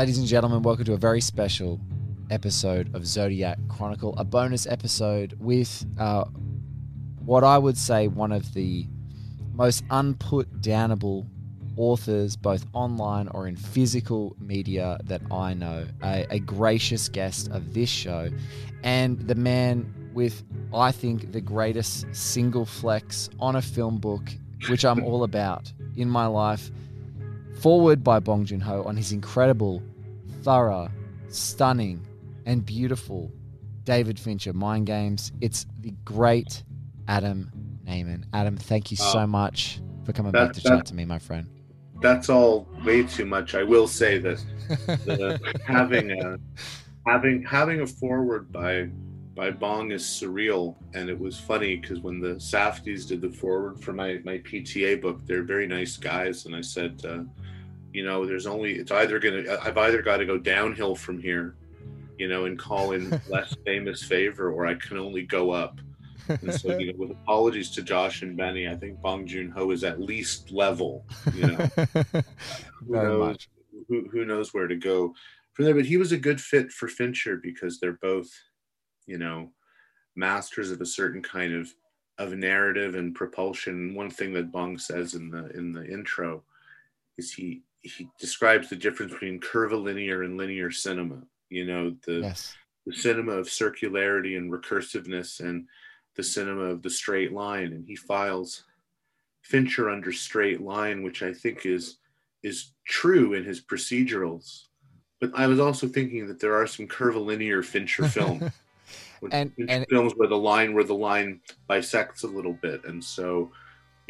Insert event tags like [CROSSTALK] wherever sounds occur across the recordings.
Ladies and gentlemen, welcome to a very special episode of Zodiac Chronicle, a bonus episode with uh, what I would say one of the most unput downable authors, both online or in physical media, that I know. A, a gracious guest of this show, and the man with, I think, the greatest single flex on a film book, which I'm all about in my life. Forward by Bong Joon Ho on his incredible, thorough, stunning, and beautiful David Fincher Mind Games. It's the great Adam Nayman. Adam, thank you so much for coming that- back to that- chat to me, my friend. That's all way too much. I will say that the, [LAUGHS] having a having having a forward by by Bong is surreal, and it was funny because when the Safdies did the forward for my my PTA book, they're very nice guys, and I said, uh, you know, there's only it's either gonna I've either got to go downhill from here, you know, and call in [LAUGHS] less famous favor, or I can only go up. And so, you know, with apologies to Josh and Benny, I think Bong Joon Ho is at least level. You know, [LAUGHS] who Very knows? much. Who, who knows where to go from there? But he was a good fit for Fincher because they're both, you know, masters of a certain kind of of narrative and propulsion. One thing that Bong says in the in the intro is he he describes the difference between curvilinear and linear cinema. You know, the Yes. the cinema of circularity and recursiveness and the cinema of the straight line and he files fincher under straight line which i think is is true in his procedurals but i was also thinking that there are some curvilinear fincher [LAUGHS] films When And- Fincher and- films where the line where the line bisects a little bit and so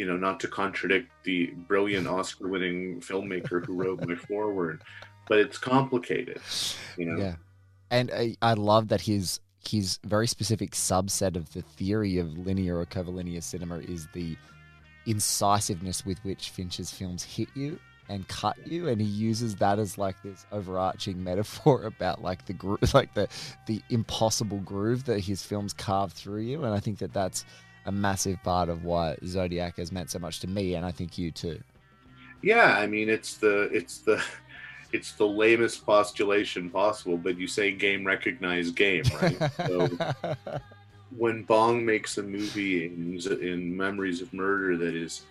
you know not to contradict the brilliant oscar winning filmmaker who wrote my forward but it's complicated you know? Yeah, and I, I love that his his very specific subset of the theory of linear or curvilinear cinema is the incisiveness with which Fincher's films hit you and cut you, and he uses that as like this overarching metaphor about like the gro- [LAUGHS] like the the impossible groove that his films carve through you, and I think that that's a massive part of why Zodiac has meant so much to me, and I think you too. Yeah, I mean it's the it's the it's the lamest postulation possible, but you say game recognized game, right? so [LAUGHS] when Bong makes a movie in, in Memories of Murder that is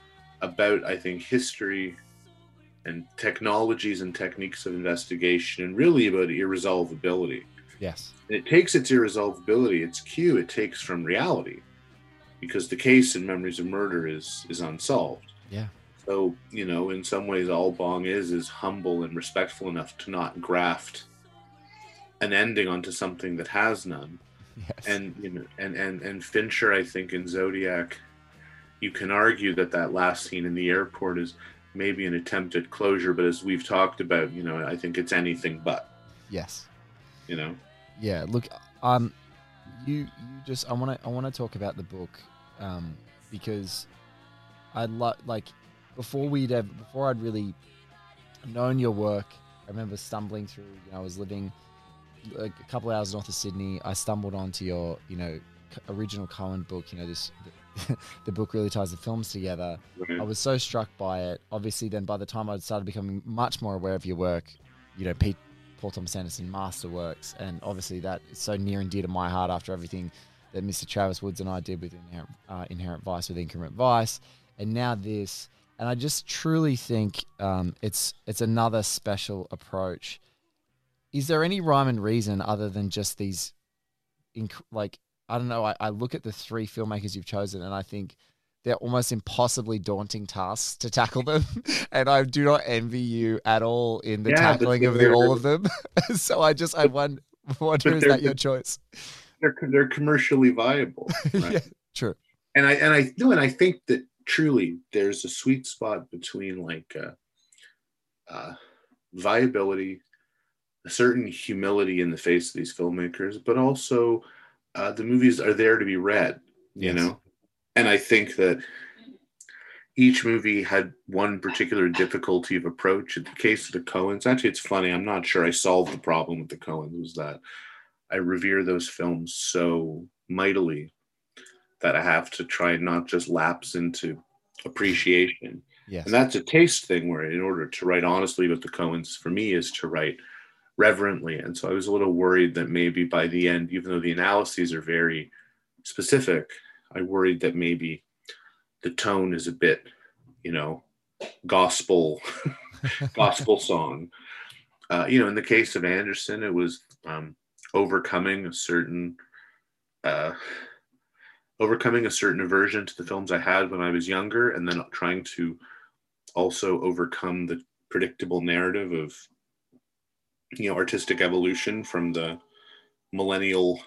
about, I think, history and technologies and techniques of investigation, and really about irresolvability. yes, And it takes its irresolvability, its cue, it takes from reality, because the case in Memories of Murder is is unsolved. Yeah. So you know, in some ways, all Bong is is humble and respectful enough to not graft an ending onto something that has none. yes, And you know, and and and Fincher, I think in Zodiac, you can argue that that last scene in the airport is maybe an attempt at closure, but as we've talked about, you know, I think it's anything but. yes. You know. yeah look um you you just i want to i want to talk about the book um because i love like before we'd ever before i'd really known your work i remember stumbling through you know i was living like a couple hours north of sydney. I stumbled onto your you know original coen book you know this the, [LAUGHS] the book really ties the films together. I was so struck by it. Obviously, then by the time I'd started becoming much more aware of your work, you know, Pete, Paul Thomas Anderson masterworks, and obviously that is so near and dear to my heart after everything that Mr. Travis Woods and I did with Inherent, uh, Inherent Vice with Increment Vice, and now this. And I just truly think um, it's it's another special approach. Is there any rhyme and reason other than just these, inc- like I don't know. I, I look at the three filmmakers you've chosen, and I think they're almost impossibly daunting tasks to tackle them, [LAUGHS] and I do not envy you at all in the Yeah, tackling of the, all of them. [LAUGHS] so I just I [LAUGHS] wonder, wonder is that your choice? they're they're commercially viable. Right? yeah, true. and I and I no, and I think that truly there's a sweet spot between like uh, uh, viability, a certain humility in the face of these filmmakers, but also uh, the movies are there to be read, you Yes. know. And I think that each movie had one particular difficulty of approach. In the case of the Coens, actually, it's funny. I'm not sure I solved the problem with the Coens. Was that I revere those films so mightily that I have to try and not just lapse into appreciation. Yes. And that's a taste thing where in order to write honestly with the Coens for me is to write reverently. And so I was a little worried that maybe by the end, even though the analyses are very specific, I worried that maybe the tone is a bit, you know, gospel, [LAUGHS] gospel [LAUGHS] song. Uh, you know, in the case of Anderson, it was um, overcoming a certain, uh, overcoming a certain aversion to the films I had when I was younger, and then trying to also overcome the predictable narrative of you know artistic evolution from the millennial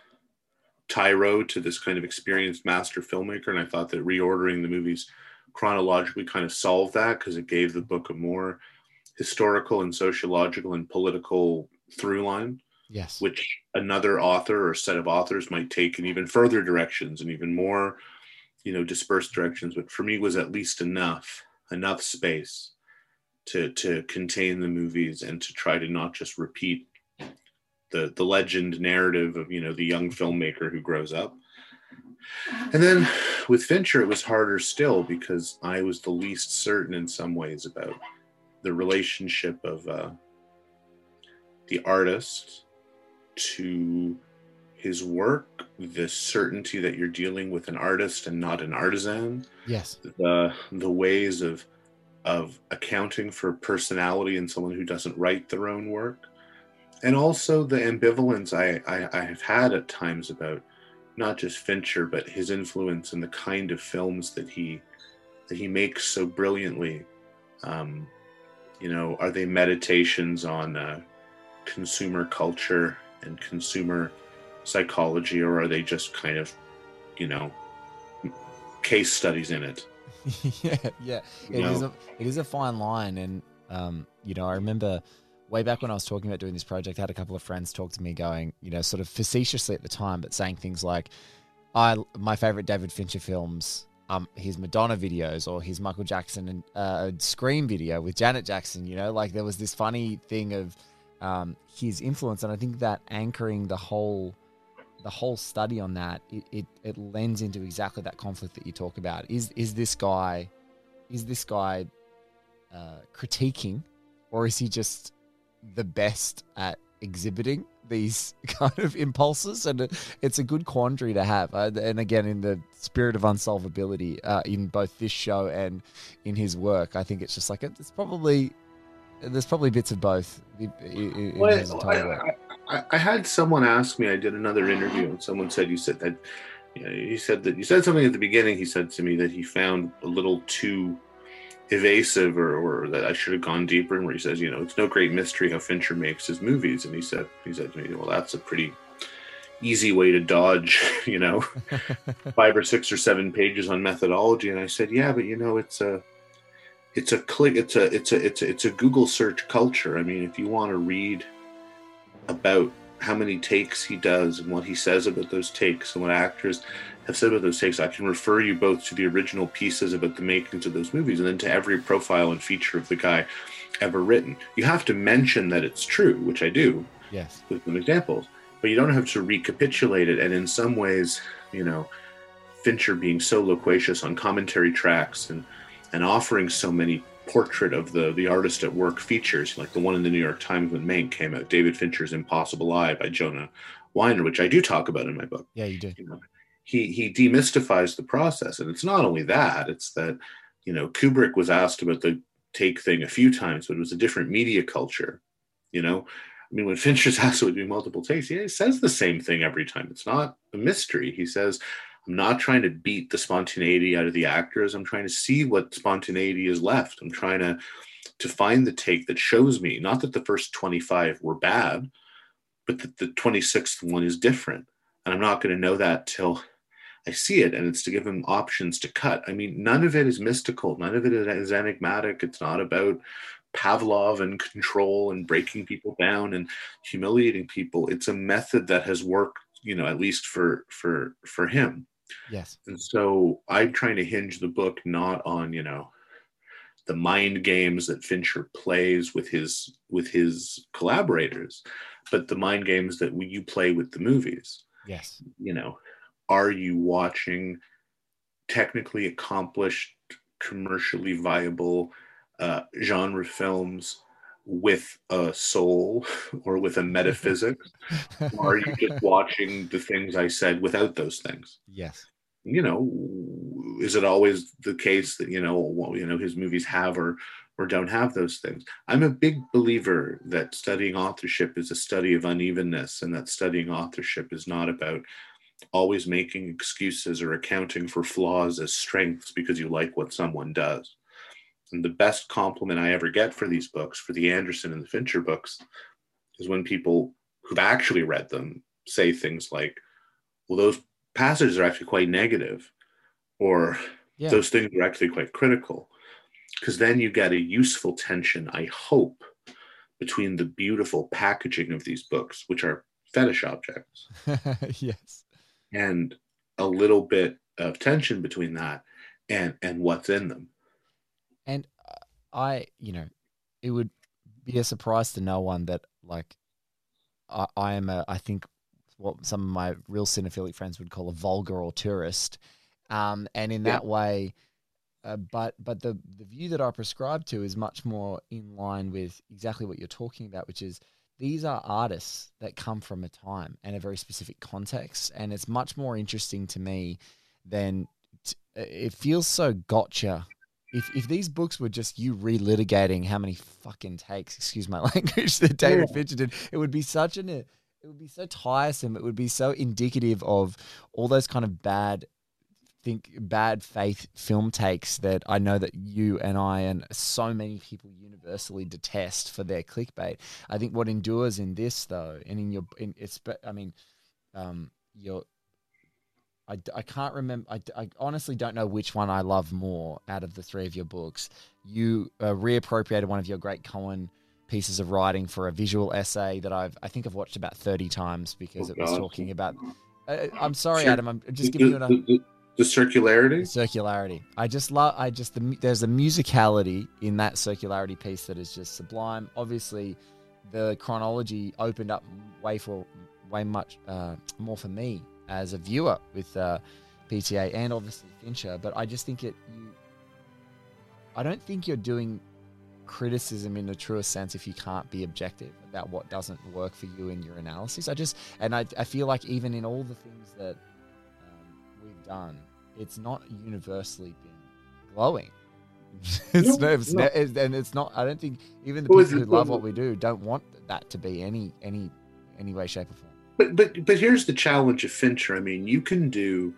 tyro to this kind of experienced master filmmaker and i thought that reordering the movies chronologically kind of solved that because it gave the book a more historical and sociological and political through line yes. which another author or set of authors might take in even further directions and even more you know dispersed directions. But for me was at least enough enough space to to contain the movies and to try to not just repeat the the legend narrative of you know the young filmmaker who grows up. And then with fincher it was harder still because i was the least certain in some ways about the relationship of uh, the artist to his work the certainty that you're dealing with an artist and not an artisan yes. the the ways of of accounting for personality in someone who doesn't write their own work and also the ambivalence I, I, I have had at times about not just fincher but his influence and the kind of films that he that he makes so brilliantly. Um, you know are they meditations on uh, consumer culture and consumer psychology or are they just kind of you know case studies in it? [LAUGHS] Yeah, yeah. It is a it is a fine line, and um, you know, I remember way back when I was talking about doing this project, I had a couple of friends talk to me, going, you know, sort of facetiously at the time, but saying things like, "I my favorite David Fincher films." Um, his Madonna videos or his Michael Jackson and uh, Scream video with Janet Jackson, you know, like there was this funny thing of um, his influence, and I think that anchoring the whole the whole study on that it, it, it lends into exactly that conflict that you talk about is is this guy is this guy uh, critiquing or is he just the best at exhibiting these [LAUGHS] kind of impulses and it's a good quandary to have uh, and again in the spirit of unsolvability uh, in both this show and in his work i think it's just like it's probably there's probably bits of both in, in well, I, I, I, had someone ask me. I did another interview, and someone said you said that. You know, he said that you said something at the beginning. He said to me that he found a little too evasive, or, or that I should have gone deeper. And where he says, you know, it's no great mystery how Fincher makes his movies. And he said, he said to me, well, that's a pretty easy way to dodge, [LAUGHS] you know, [LAUGHS] five or six or seven pages on methodology. And I said, yeah, but you know, it's a it's a click it's a it's a it's a, it's a google search culture i mean if you want to read about how many takes he does and what he says about those takes and what actors have said about those takes i can refer you both to the original pieces about the makings of those movies and then to every profile and feature of the guy ever written you have to mention that it's true which i do yes with some examples but you don't have to recapitulate it and in some ways you know fincher being so loquacious on commentary tracks and and offering so many portrait of the the artist at work features, like the one in the New York Times when Mank came out, David Fincher's Impossible Eye by Jonah Weiner, which I do talk about in my book. Yeah, you do. You know, he he demystifies the process, and it's not only that; it's that you know Kubrick was asked about the take thing a few times, but it was a different media culture. You know, I mean, when [LAUGHS] Fincher's asked would do multiple takes, he says the same thing every time. It's not a mystery. He says, I'm not trying to beat the spontaneity out of the actors. I'm trying to see what spontaneity is left. I'm trying to to find the take that shows me not that the first 25 were bad, but that the 26th one is different. And I'm not going to know that till I see it. And it's to give him options to cut. I mean, none of it is mystical. None of it is enigmatic. It's not about Pavlov and control and breaking people down and humiliating people. It's a method that has worked, you know, at least for for for him. Yes. And so I'm trying to hinge the book not on, you know, the mind games that Fincher plays with his with his collaborators, but the mind games that you play with the movies. Yes. You know, are you watching technically accomplished, commercially viable uh, genre films with a soul [LAUGHS] or with a metaphysics? or are you just [LAUGHS] watching the things I said without those things? Yes. You know, is it always the case that you know, well, you know, his movies have or or don't have those things? I'm a big believer that studying authorship is a study of unevenness, and that studying authorship is not about always making excuses or accounting for flaws as strengths because you like what someone does. And the best compliment I ever get for these books, for the Anderson and the Fincher books, is when people who've actually read them say things like, well, those passages are actually quite negative, or yeah. those things are actually quite critical. Because then you get a useful tension, I hope, between the beautiful packaging of these books, which are fetish objects. [LAUGHS] yes. And a little bit of tension between that and and what's in them. And I, you know, it would be a surprise to no one that like I, I am a I think what some of my real cinephilic friends would call a vulgar or tourist. Um, and in that yeah. way, uh, but but the the view that I prescribe to is much more in line with exactly what you're talking about, which is these are artists that come from a time and a very specific context, and it's much more interesting to me than t- it feels so gotcha if if these books were just you relitigating how many fucking takes, excuse my [LAUGHS] language, that David yeah. Fincher did, it would be such an it would be so tiresome. It would be so indicative of all those kind of bad think bad faith film takes that I know that you and I and so many people universally detest for their clickbait. I think what endures in this though, and in your in it's I mean, um, your I, I can't remember. I, I honestly don't know which one I love more out of the three of your books. You uh, reappropriated one of your great Coen pieces of writing for a visual essay that I've I think I've watched about thirty times because oh, it was God. talking about. Uh, I'm sorry, Adam. I'm just giving you an. The, circularity. The circularity. I just love. I just the, there's a musicality in that circularity piece that is just sublime. Obviously, the chronology opened up way for way much uh, more for me as a viewer with uh, PTA and obviously Fincher. But I just think it. You, I don't think you're doing criticism in the truest sense if you can't be objective about what doesn't work for you in your analysis. I just and I, I feel like even in all the things that done, it's not universally been glowing. [LAUGHS] it's, no, it's no. Ne- and it's not. I don't think even the people who love what we do don't want that to be any any any way, shape, or form. But but but here's the challenge of Fincher. I mean, you can do,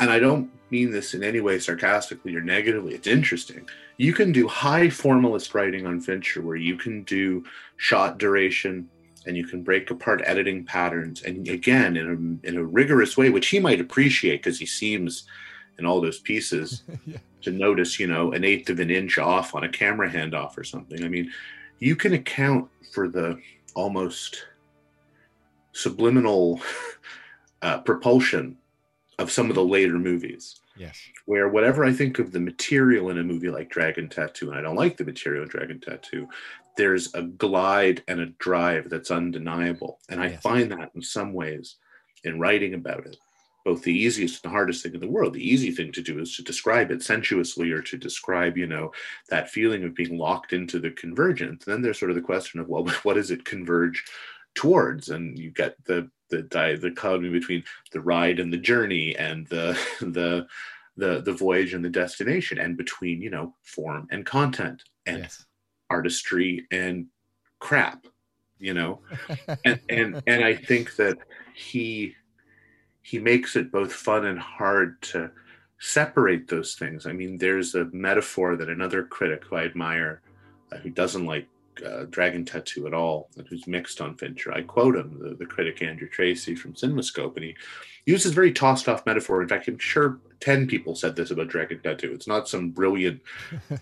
and I don't mean this in any way sarcastically or negatively. It's interesting. You can do high formalist writing on Fincher, where you can do shot duration and you can break apart editing patterns, and again in a in a rigorous way, which he might appreciate because he seems in all those pieces [LAUGHS] yeah. to notice, you know, an eighth of an inch off on a camera handoff or something. I mean, you can account for the almost subliminal [LAUGHS] uh, propulsion of some of the later movies. Yes. Where whatever I think of the material in a movie like Dragon Tattoo, and I don't like the material in Dragon Tattoo, there's a glide and a drive that's undeniable. And I yes. find that in some ways in writing about it, both the easiest and the hardest thing in the world. The easy thing to do is to describe it sensuously or to describe, you know, that feeling of being locked into the convergence. And then there's sort of the question of, well, [LAUGHS] what does it converge towards and you get the the the dichotomy between the ride and the journey and the [LAUGHS] the the the voyage and the destination and between you know form and content and yes. Artistry and crap you know? [LAUGHS] And and and i think that he he makes it both fun and hard to separate those things. I mean there's a metaphor that another critic who i admire uh, who doesn't like uh, Dragon Tattoo at all, and who's mixed on Fincher. I quote him, the, the critic Andrew Tracy from CinemaScope, and he uses very tossed off metaphor. In fact, I'm sure 10 people said this about Dragon Tattoo. It's not some brilliant,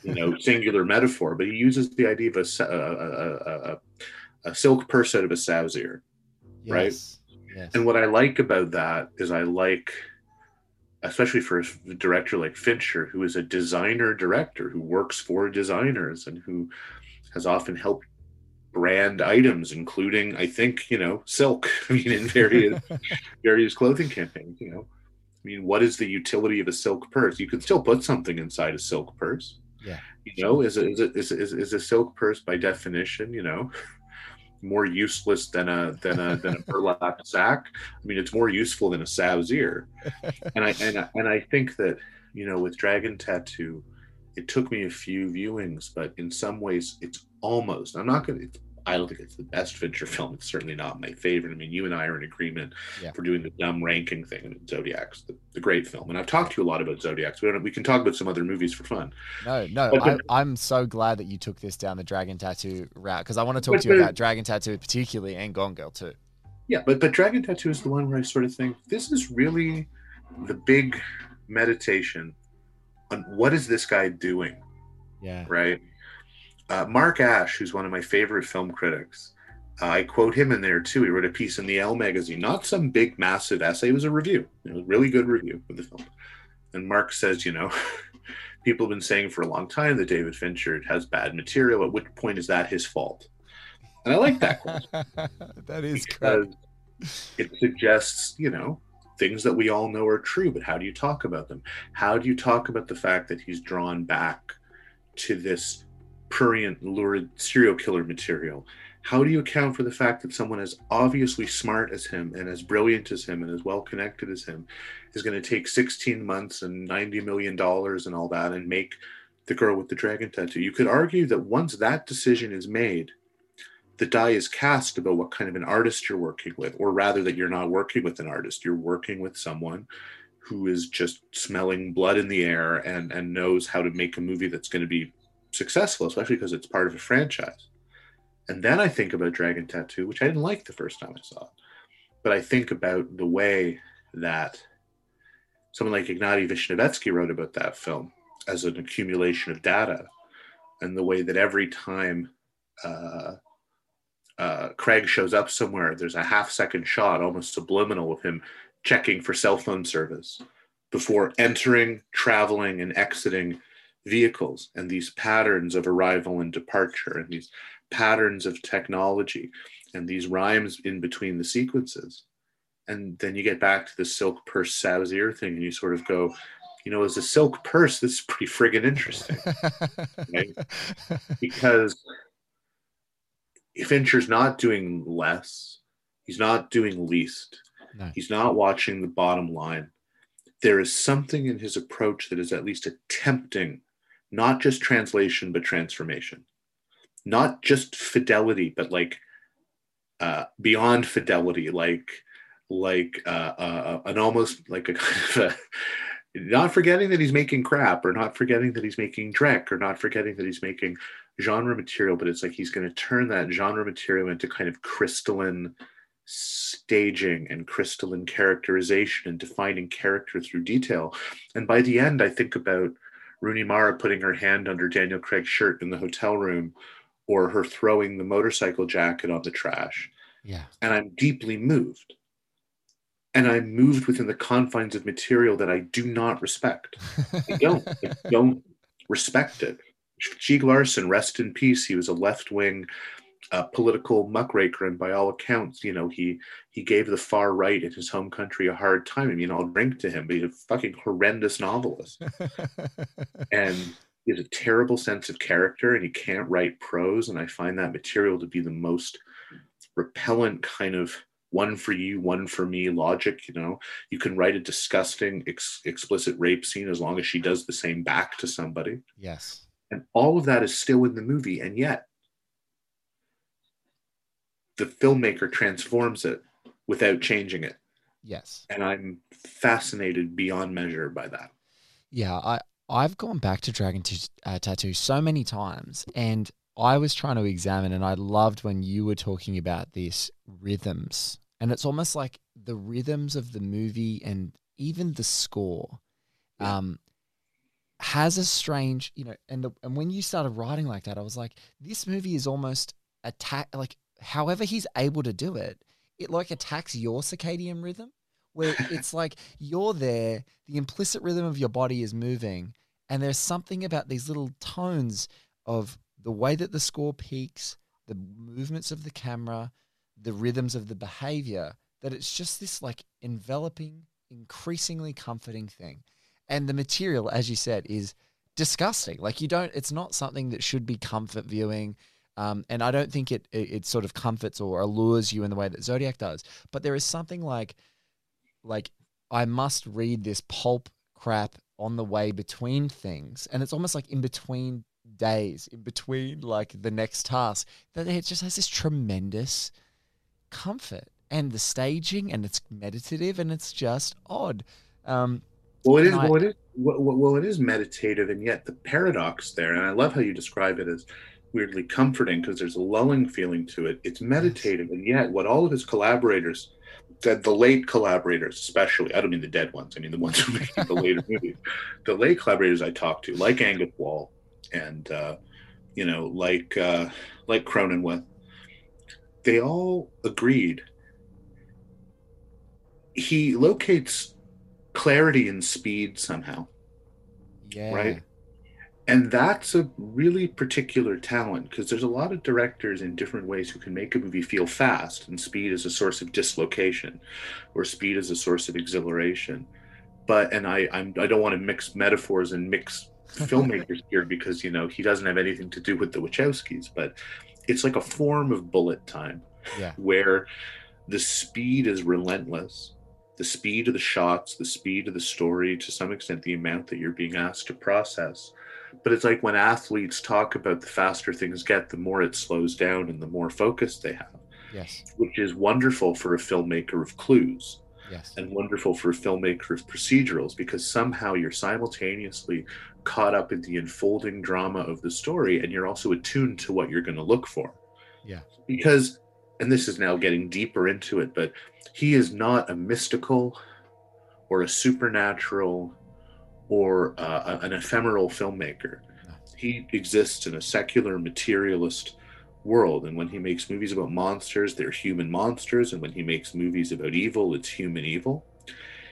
you know, [LAUGHS] singular metaphor, but he uses the idea of a, a, a, a silk purse out of a sow's ear, yes. right? Yes. And what I like about that is I like, especially for a director like Fincher, who is a designer director who works for designers and who has often helped brand items, including, I think, you know, silk. [LAUGHS] I mean, in various [LAUGHS] various clothing campaigns. You know, I mean, what is the utility of a silk purse? You can still put something inside a silk purse. Yeah. You know, is a, is a, is a, is a silk purse by definition, you know, [LAUGHS] more useless than a than a than a burlap sack. I mean, it's more useful than a sow's ear. And I and I, and I think that you know with Dragon Tattoo, it took me a few viewings, but in some ways, it's almost. I'm not gonna. I don't think it's the best Fincher film. It's certainly not my favorite. I mean, you and I are in agreement Yeah. for doing the dumb ranking thing. I mean, Zodiac's the, the great film, and I've talked to you a lot about Zodiac. So we, we can talk about some other movies for fun. No, no, But I, I'm so glad that you took this down the Dragon Tattoo route because I want to talk to you about Dragon Tattoo particularly and Gone Girl too. Yeah, but but Dragon Tattoo is the one where I sort of think this is really the big meditation on what is this guy doing, Yeah. right? Uh, Mark Asch, who's one of my favorite film critics, uh, I quote him in there too. He wrote a piece in the L magazine, not some big massive essay. It was a review, it was a really good review of the film. And Mark says, you know, [LAUGHS] people have been saying for a long time that David Fincher has bad material. At which point is that his fault? And I like that quote [LAUGHS] that is because it suggests, you know, things that we all know are true, but how do you talk about them? How do you talk about the fact that he's drawn back to this prurient, lurid serial killer material? How do you account for the fact that someone as obviously smart as him and as brilliant as him and as well connected as him is going to take 16 months and 90 million dollars and all that and make the girl with the dragon tattoo? You could argue that once that decision is made, the die is cast about what kind of an artist you're working with, or rather, that you're not working with an artist, you're working with someone who is just smelling blood in the air and and knows how to make a movie that's going to be successful, especially because it's part of a franchise. And then I think about Dragon Tattoo, which I didn't like the first time I saw it, but I think about the way that someone like Ignatiy Vishnevetsky wrote about that film as an accumulation of data, and the way that every time. Uh, uh, Craig shows up somewhere, there's a half second shot, almost subliminal, of him checking for cell phone service before entering, traveling, and exiting vehicles, and these patterns of arrival and departure, and these patterns of technology, and these rhymes in between the sequences. And then you get back to the silk purse ear thing, and you sort of go, you know, as a silk purse, this is pretty friggin' interesting [LAUGHS] Right. because Fincher's not doing less. He's not doing least. No. He's not watching the bottom line. There is something in his approach that is at least attempting not just translation, but transformation. Not just fidelity, but like uh, beyond fidelity, like like uh, uh, an almost like a kind of a not forgetting that he's making crap or not forgetting that he's making dreck or not forgetting that he's making genre material, but it's like he's going to turn that genre material into kind of crystalline staging and crystalline characterization and defining character through detail. And by the end, I think about Rooney Mara putting her hand under Daniel Craig's shirt in the hotel room or her throwing the motorcycle jacket on the trash. yeah. And I'm deeply moved. And I'm moved within the confines of material that I do not respect. I don't. I [LAUGHS] don't respect it. Stieg Larsson, rest in peace. He was a left-wing uh, political muckraker, and by all accounts, you know, he he gave the far right in his home country a hard time. I mean, I'll drink to him, but he's a fucking horrendous novelist, [LAUGHS] and he has a terrible sense of character, and he can't write prose. And I find that material to be the most repellent kind of one for you, one for me logic. You know, you can write a disgusting, ex- explicit rape scene as long as she does the same back to somebody. yes. And all of that is still in the movie. And yet, the filmmaker transforms it without changing it. Yes. And I'm fascinated beyond measure by that. Yeah, I I've gone back to Dragon T- uh, Tattoo so many times, and I was trying to examine, and I loved when you were talking about this rhythms, and it's almost like the rhythms of the movie and even the score, Yeah. um, has a strange, you know, and the, and when you started writing like that, I was like, this movie is almost attack, like however he's able to do it, it like attacks your circadian rhythm where [LAUGHS] it's like you're there, the implicit rhythm of your body is moving, and there's something about these little tones of the way that the score peaks, the movements of the camera, the rhythms of the behavior, that it's just this like enveloping, increasingly comforting thing. And the material, as you said, is disgusting. Like you don't. It's not something that should be comfort viewing. Um, and I don't think it, it it sort of comforts or allures you in the way that Zodiac does. But there is something like like I must read this pulp crap on the way between things, and it's almost like in between days, in between like the next task, that it just has this tremendous comfort and the staging, and it's meditative, and it's just odd. Um, well, it is. well, it is. Well, it is meditative, and yet the paradox there, and I love how you describe it as weirdly comforting because there's a lulling feeling to it. It's meditative, and yet what all of his collaborators, the, the late collaborators, especially, I don't mean the dead ones, I mean the ones who make the [LAUGHS] later movies, the late collaborators I talked to, like Angus Wall, and uh, you know, like uh, like Cronenweth, they all agreed. He locates clarity and speed somehow yeah, right? And that's a really particular talent because there's a lot of directors in different ways who can make a movie feel fast, and speed is a source of dislocation, or speed is a source of exhilaration. But and I I'm, I don't want to mix metaphors and mix [LAUGHS] filmmakers here because you know he doesn't have anything to do with the Wachowskis, but it's like a form of bullet time yeah, where the speed is relentless the speed of the shots the speed of the story to some extent the amount that you're being asked to process. But it's like when athletes talk about the faster things get the more it slows down and the more focus they have yes, which is wonderful for a filmmaker of clues yes, and wonderful for a filmmaker of procedurals because somehow you're simultaneously caught up in the unfolding drama of the story and you're also attuned to what you're going to look for. Yeah. because and this is now getting deeper into it but he is not a mystical or a supernatural or uh, an ephemeral filmmaker. He exists in a secular materialist world and when he makes movies about monsters they're human monsters and when he makes movies about evil it's human evil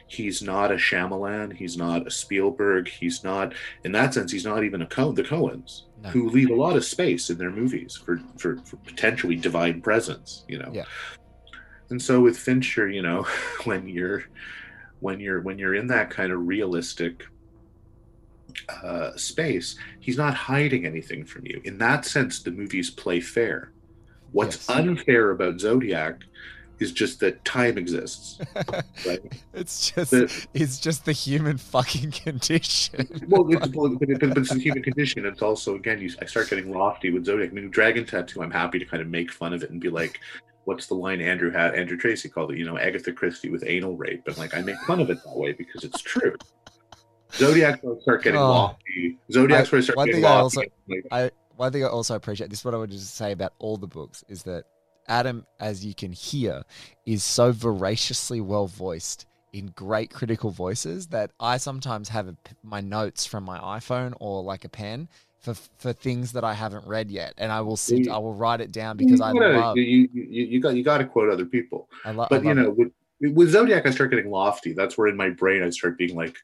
he's not a Shyamalan he's not a Spielberg he's not in that sense he's not even a Coen the Coens No. who leave a lot of space in their movies for, for for potentially divine presence you know Yeah. and so with Fincher you know [LAUGHS] when you're when you're when you're in that kind of realistic uh, space, he's not hiding anything from you. In that sense, the movies play fair. What's Yes. unfair about Zodiac is just that time exists. [LAUGHS] Right? it's just The- it's just the human fucking [LAUGHS] condition. well, it's, well, but, it- but it's a human condition. It's also again, you, I start getting lofty with Zodiac. I mean, Dragon Tattoo. I'm happy to kind of make fun of it and be like, "What's the line Andrew had? Andrew Tracy called it, you know, Agatha Christie with anal rape." And like, I make fun of it that way because it's true. Zodiac, I start getting Oh. lofty. Zodiac's where I start one getting thing I lofty. like, One thing I also appreciate, this is what I would just say about all the books, is that Adam, as you can hear, is so voraciously well voiced in great critical voices that I sometimes have a my notes from my iPhone or like a pen for for things that I haven't read yet, and I will sit, You- I will write it down because I gotta- love, you, you, you got you got to quote other people. I, lo- I But you know, with, with Zodiac, I start getting lofty. That's where in my brain I start being like,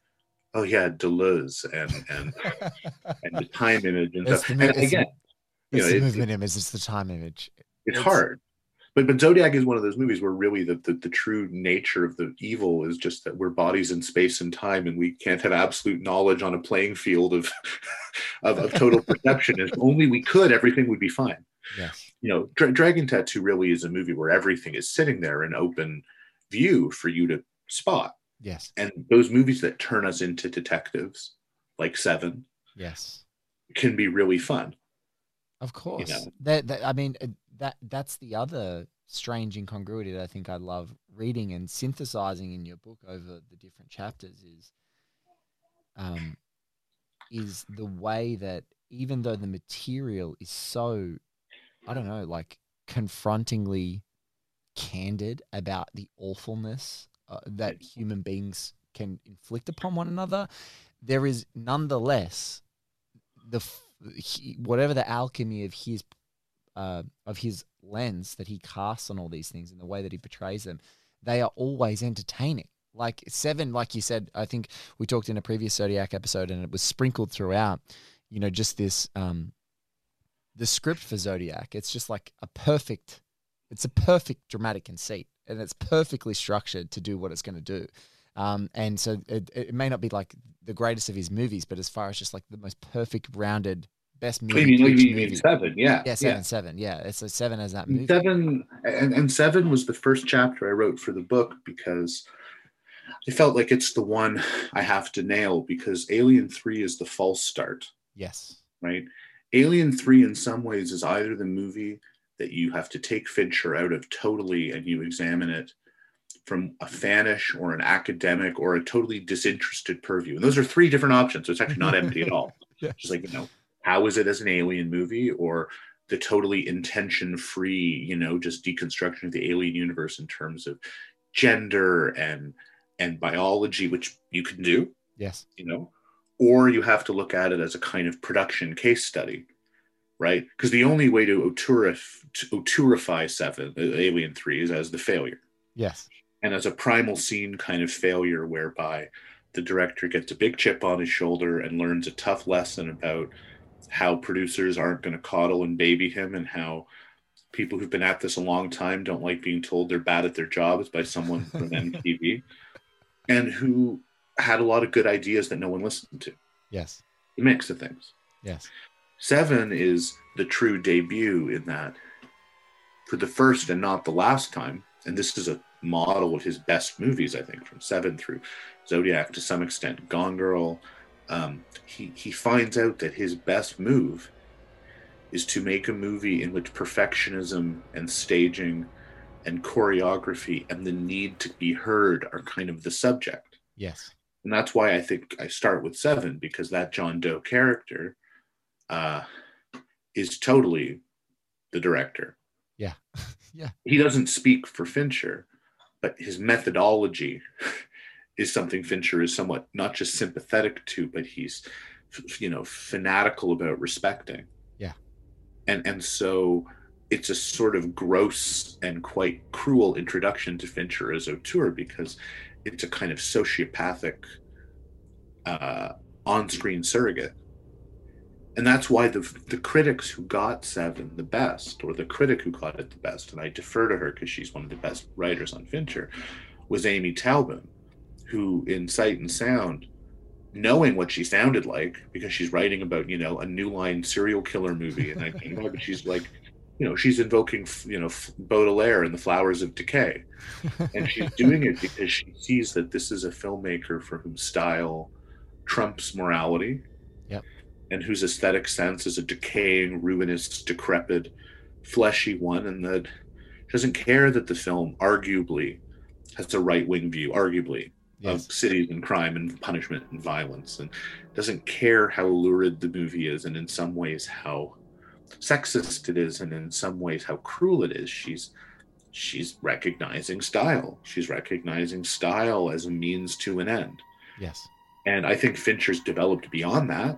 "Oh yeah, Deleuze and and [LAUGHS] and the time image and It's stuff." the And mo- it's- again, you it's know, the it- movement image, it's the time image. it's It's- hard. But but Zodiac is one of those movies where really the, the the true nature of the evil is just that we're bodies in space and time, and we can't have absolute knowledge on a playing field of [LAUGHS] of, of total [LAUGHS] perception. If only we could, everything would be fine. Yes, you know, Dra- Dragon Tattoo really is a movie where everything is sitting there in open view for you to spot. yes, And those movies that turn us into detectives, like Seven, yes. can be really fun. Of course. know. That, that I mean uh, that that's the other strange incongruity that I think I love reading and synthesizing in your book over the different chapters is um is the way that even though the material is so I don't know like confrontingly candid about the awfulness uh, that human beings can inflict upon one another there is nonetheless the f- he, whatever the alchemy of his uh, of his lens that he casts on all these things and the way that he portrays them, they are always entertaining. Like Seven, like you said, I think we talked in a previous Zodiac episode, and it was sprinkled throughout. You know, just this um, the script for Zodiac. It's just like a perfect. It's a perfect dramatic conceit, and it's perfectly structured to do what it's going to do. Um, and so it, it may not be like the greatest of his movies, but as far as just like the most perfect, rounded, best movie. You mean, pitch movie. seven? Yeah, Yeah, seven, seven. Yeah, it's a seven as that movie. Seven and, and seven was the first chapter I wrote for the book because I felt like it's the one I have to nail because Alien Three is the false start, Yes. right? Alien Three, in some ways, is either the movie that you have to take Fincher out of totally and you examine it from a fanish or an academic or a totally disinterested purview. And those are three different options. So it's actually not empty at all. [LAUGHS] Yeah. Just like, you know, how is it as an alien movie or the totally intention free, you know, just deconstruction of the alien universe in terms of gender and and biology, which you can do, Yes. you know, or you have to look at it as a kind of production case study, right? Because the only way to auteurif- auteurify seven, uh, Alien Three, is as the failure Yes. And as a primal scene kind of failure whereby the director gets a big chip on his shoulder and learns a tough lesson about how producers aren't going to coddle and baby him and how people who've been at this a long time don't like being told they're bad at their jobs by someone from [LAUGHS] MTV and who had a lot of good ideas that no one listened to. Yes. A mix of things. Yes. Seven is the true debut in that for the first and not the last time, and this is a model of his best movies, I think, from Seven through Zodiac to some extent, Gone Girl. Um, he, he finds out that his best move is to make a movie in which perfectionism and staging and choreography and the need to be heard are kind of the subject. Yes. And that's why I think I start with Seven, because that John Doe character uh, is totally the director. Yeah. [LAUGHS] yeah. He doesn't speak for Fincher, but his methodology is something Fincher is somewhat not just sympathetic to, but he's, you know, fanatical about respecting. Yeah. And and so it's a sort of gross and quite cruel introduction to Fincher as auteur because it's a kind of sociopathic uh, on-screen surrogate and that's why the the critics who got seven the best or the critic who got it the best and i defer to her because she's one of the best writers on fincher was amy taubin who in sight and sound knowing what she sounded like because she's writing about you know a new line serial killer movie and i [LAUGHS] think oh, but she's like you know she's invoking you know baudelaire and the flowers of decay and she's [LAUGHS] doing it because she sees that this is a filmmaker for whom style trumps morality Yep. And whose aesthetic sense is a decaying ruinous decrepit fleshy one and that doesn't care that the film arguably has a right-wing view arguably yes. of cities and crime and punishment and violence and doesn't care how lurid the movie is and in some ways how sexist it is and in some ways how cruel it is she's she's recognizing style she's recognizing style as a means to an end Yes. and i think fincher's developed beyond that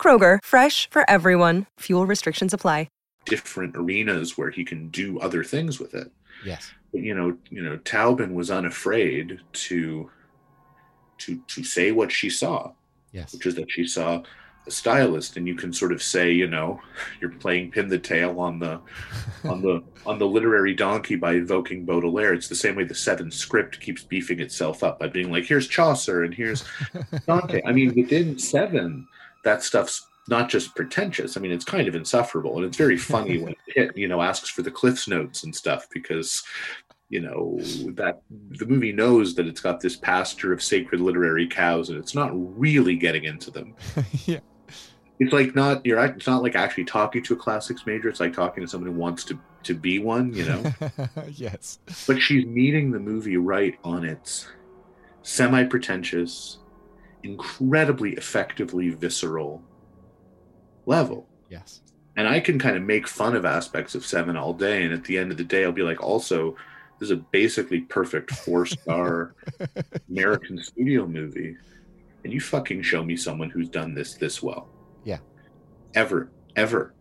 Kroger, fresh for everyone. Fuel restrictions apply. different arenas where he can do other things with it Yes. but you know you know taubin was unafraid to to to say what she saw Yes. which is that she saw a stylist and you can sort of say you know [LAUGHS] you're playing pin the tail on the [LAUGHS] on the on the literary donkey by invoking baudelaire it's the same way the seven script keeps beefing itself up by being like here's chaucer and here's [LAUGHS] dante i mean within seven that stuff's not just pretentious i mean it's kind of insufferable and it's very funny [LAUGHS] when it you know asks for the cliffs notes and stuff because you know that the movie knows that it's got this pasture of sacred literary cows and it's not really getting into them [LAUGHS] yeah. it's like not you're it's not like actually talking to a classics major it's like talking to someone who wants to to be one you know [LAUGHS] yes. but she's meeting the movie right on its semi pretentious incredibly effectively visceral level Yes. and I can kind of make fun of aspects of Seven all day, and at the end of the day, I'll be like, also, This is a basically perfect four star [LAUGHS] American studio movie. And you fucking show me someone who's done this this well. Yeah. Ever, ever.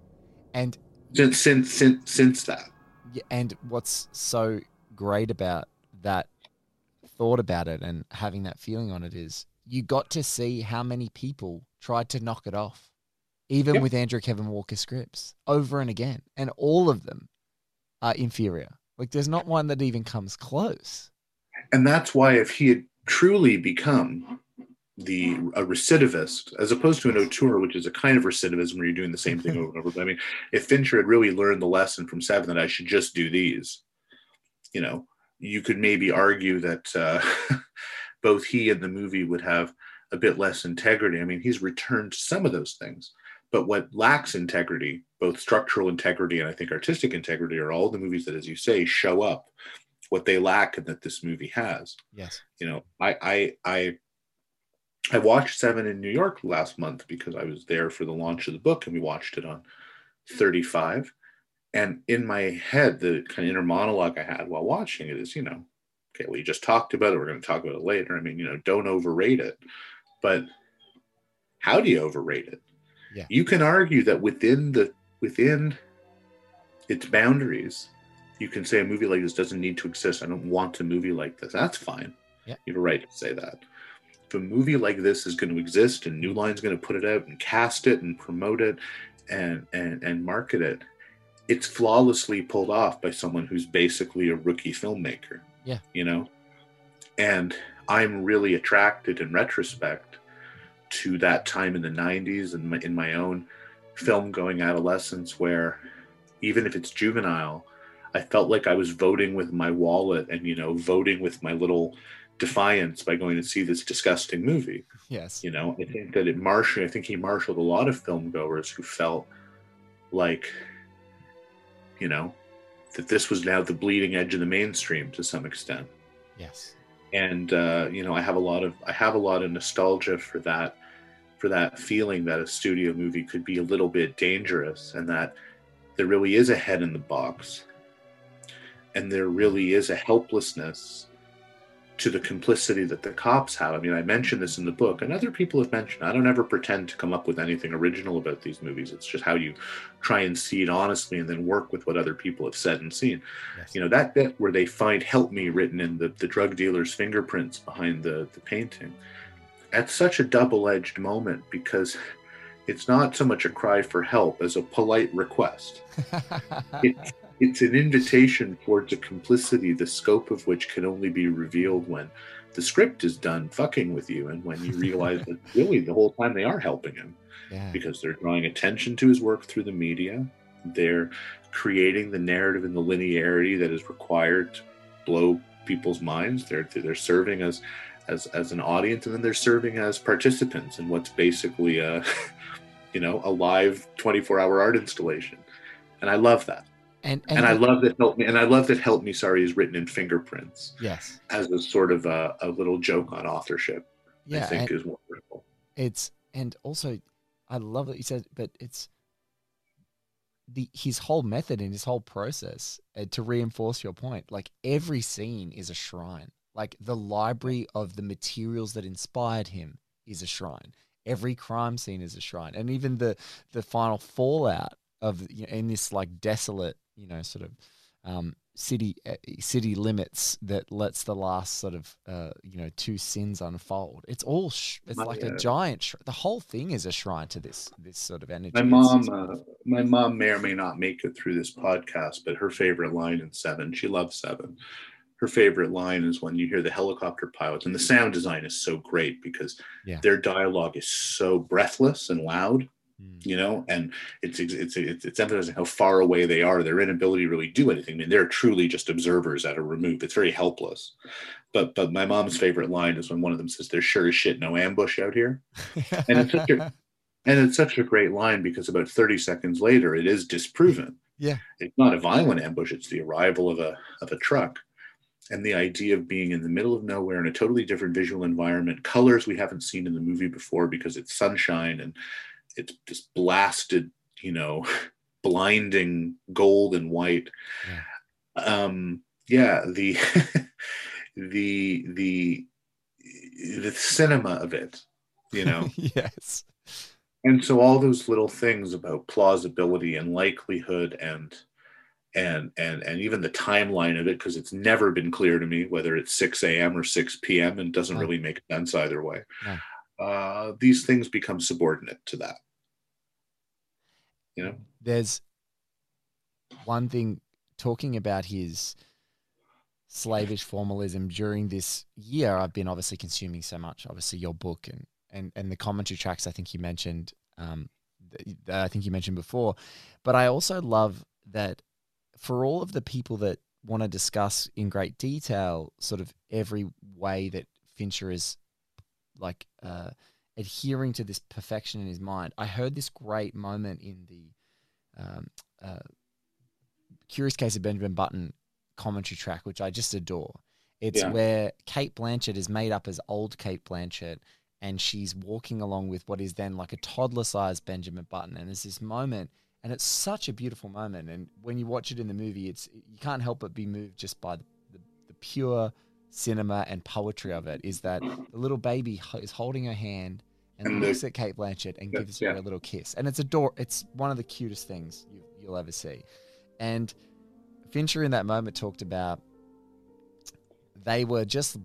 And Since since since since that. Yeah, and what's so great about that thought about it and having that feeling on it is you got to see how many people tried to knock it off, even Yep. with Andrew Kevin Walker scripts over and again, and all of them are inferior. Like there's not one that even comes close. And that's why if he had truly become the a recidivist as opposed to an auteur, which is a kind of recidivism where you're doing the same thing over and over. But I mean, if Fincher had really learned the lesson from Seven that I should just do these, you know, you could maybe argue that uh, [LAUGHS] both he and the movie would have a bit less integrity. I mean, he's returned some of those things, but what lacks integrity, both structural integrity and I think artistic integrity, are all the movies that, as you say, show up what they lack and that this movie has Yes. you know i i i i watched seven in new york last month because i was there for the launch of the book and we watched it on 35 and in my head the kind of inner monologue i had while watching it is you know okay we just talked about it we're going to talk about it later. I mean you know don't overrate it but how do you overrate it? Yeah. you can argue that within the within its boundaries you can say a movie like this doesn't need to exist. I don't want a movie like this. That's fine. Yeah. you have a right to say that. If a movie like this is going to exist and new line's going to put it out and cast it and promote it and and and market it it's flawlessly pulled off by someone who's basically a rookie filmmaker Yeah. you know and i'm really attracted in retrospect to that time in the 90s and in my own film going adolescence where even if it's juvenile i felt like i was voting with my wallet and you know voting with my little defiance by going to see this disgusting movie Yes. you know i think that it marshal i think he marshaled a lot of film goers who felt like you know that this was now the bleeding edge of the mainstream to some extent Yes. and uh, you know i have a lot of i have a lot of nostalgia for that for that feeling that a studio movie could be a little bit dangerous and that there really is a head in the box and there really is a helplessness to the complicity that the cops have. I mean i mentioned this in the book and other people have mentioned i don't ever pretend to come up with anything original about these movies. It's just how you try and see it honestly and then work with what other people have said and seen. Yes. you know that bit where they find help me written in the, the drug dealer's fingerprints behind the, the painting that's such a double-edged moment because it's not so much a cry for help as a polite request. [LAUGHS] It- it's an invitation towards a complicity the scope of which can only be revealed when the script is done fucking with you and when you [LAUGHS] realize that really the whole time they are helping him yeah. because they're drawing attention to his work through the media. They're creating the narrative and the linearity that is required to blow people's minds. They're they're serving as as as an audience, and then they're serving as participants in what's basically a [LAUGHS] you know a live 24 hour art installation. And I love that. And And, I love that help me. And I love that help me. Sorry, is written in fingerprints yes. as a sort of a, a little joke on authorship. Yeah, I think is wonderful. it's and also I love that you said, but it's the his whole method and his whole process uh, to reinforce your point. Like every scene is a shrine. Like the library of the materials that inspired him is a shrine. Every crime scene is a shrine, and even the the final fallout of you know, in this like desolate, you know, sort of um, city uh, city limits that lets the last sort of uh, you know two sins unfold. It's all sh- it's My, like uh, a giant. Sh- the whole thing is a shrine to this this sort of energy. My mom, uh, my mom may or may not make it through this podcast, but her favorite line in Seven, she loves Seven. Her favorite line is when you hear the helicopter pilots, and the sound design is so great because Yeah. their dialogue is so breathless and loud. Mm. you know, and it's it's it's it's, it's emphasizing how far away they are, their inability to really do anything. I mean, they're truly just observers at a remove. It's very helpless. But but my mom's favorite line is when one of them says, "There's sure as shit no ambush out here." [LAUGHS] And it's such a- And it's such a great line because about 30 seconds later, it is disproven. Yeah. It's not a violent ambush, it's the arrival of a, of a truck. And the idea of being in the middle of nowhere in a totally different visual environment, colors we haven't seen in the movie before because it's sunshine and it's just blasted, you know, [LAUGHS] blinding gold and white. Um, yeah the [LAUGHS] the the the cinema of it you know? [LAUGHS] Yes. And so all those little things about plausibility and likelihood and and and and even the timeline of it because it's never been clear to me whether it's 6 a.m or 6 p.m and doesn't really make sense either way. No. Uh, these things become subordinate to that. You know? There's one thing talking about his slavish formalism during this year i've been obviously consuming so much obviously your book and and, and the commentary tracks i think you mentioned um, that i think you mentioned before. But i also love that for all of the people that want to discuss in great detail sort of every way that fincher is like uh, adhering to this perfection in his mind i heard this great moment in the um, uh, Curious Case of Benjamin Button commentary track, which I just adore. It's Yeah. where Cate Blanchett is made up as old Cate Blanchett and she's walking along with what is then like a toddler sized Benjamin Button. And there's this moment, and it's such a beautiful moment. And when you watch it in the movie, it's you can't help but be moved just by the, the, the pure cinema and poetry of it. Is that the little baby is holding her hand and, And the- looks at Cate Blanchett and gives her yeah. a little kiss, and it's ador. It's one of the cutest things you, you'll ever see. And Fincher in that moment talked about they were just